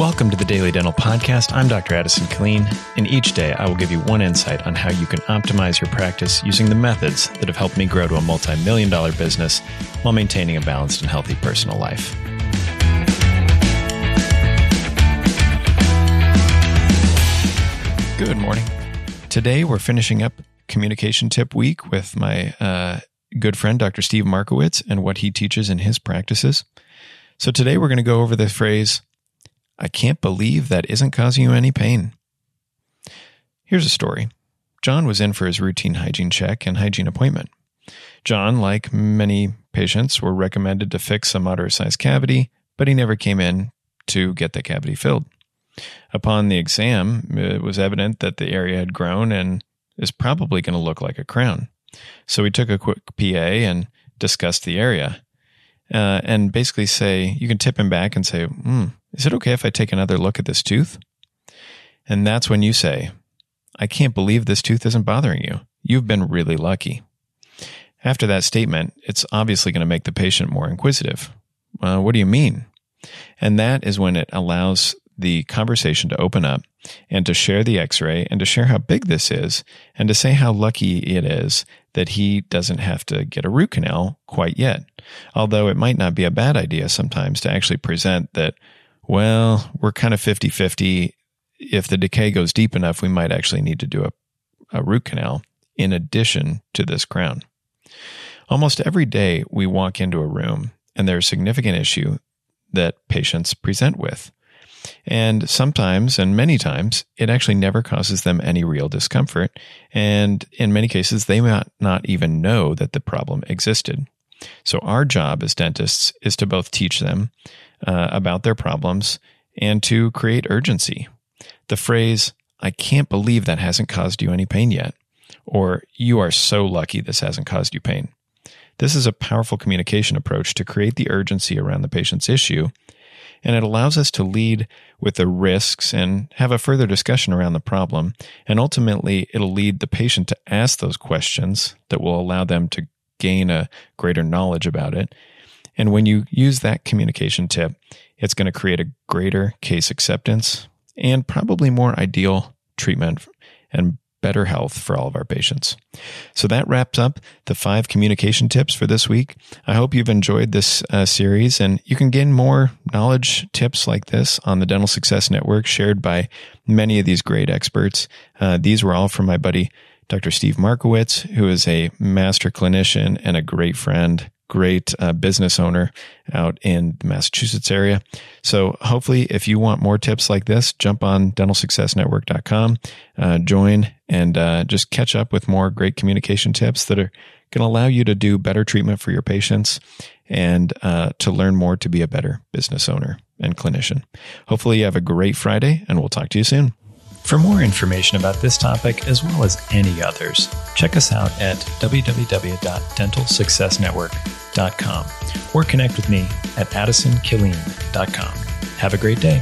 Welcome to the Daily Dental Podcast. I'm Dr. Addison Killeen, and each day I will give you one insight on how you can optimize your practice using the methods that have helped me grow to a multi million dollar business while maintaining a balanced and healthy personal life. Good morning. Today we're finishing up Communication Tip Week with my uh, good friend, Dr. Steve Markowitz, and what he teaches in his practices. So today we're going to go over the phrase, I can't believe that isn't causing you any pain. Here's a story. John was in for his routine hygiene check and hygiene appointment. John, like many patients, were recommended to fix a moderate sized cavity, but he never came in to get the cavity filled. Upon the exam, it was evident that the area had grown and is probably going to look like a crown. So we took a quick PA and discussed the area. Uh, and basically say, you can tip him back and say, hmm, is it okay if I take another look at this tooth? And that's when you say, I can't believe this tooth isn't bothering you. You've been really lucky. After that statement, it's obviously going to make the patient more inquisitive. Uh, what do you mean? And that is when it allows the conversation to open up and to share the x ray and to share how big this is and to say how lucky it is that he doesn't have to get a root canal quite yet. Although it might not be a bad idea sometimes to actually present that well, we're kind of 50 50. If the decay goes deep enough, we might actually need to do a, a root canal in addition to this crown. Almost every day we walk into a room and there's a significant issue that patients present with. And sometimes, and many times, it actually never causes them any real discomfort. And in many cases, they might not even know that the problem existed. So, our job as dentists is to both teach them uh, about their problems and to create urgency. The phrase, I can't believe that hasn't caused you any pain yet, or you are so lucky this hasn't caused you pain. This is a powerful communication approach to create the urgency around the patient's issue, and it allows us to lead with the risks and have a further discussion around the problem. And ultimately, it'll lead the patient to ask those questions that will allow them to gain a greater knowledge about it and when you use that communication tip, it's going to create a greater case acceptance and probably more ideal treatment and better health for all of our patients. So that wraps up the five communication tips for this week. I hope you've enjoyed this uh, series and you can gain more knowledge tips like this on the Dental Success Network shared by many of these great experts. Uh, these were all from my buddy, Dr. Steve Markowitz, who is a master clinician and a great friend great uh, business owner out in the Massachusetts area. So hopefully, if you want more tips like this, jump on dentalsuccessnetwork.com, uh, join and uh, just catch up with more great communication tips that are going to allow you to do better treatment for your patients and uh, to learn more to be a better business owner and clinician. Hopefully, you have a great Friday, and we'll talk to you soon. For more information about this topic, as well as any others, check us out at www.dentalsuccessnetwork.com or connect with me at addisonkilleen.com. Have a great day.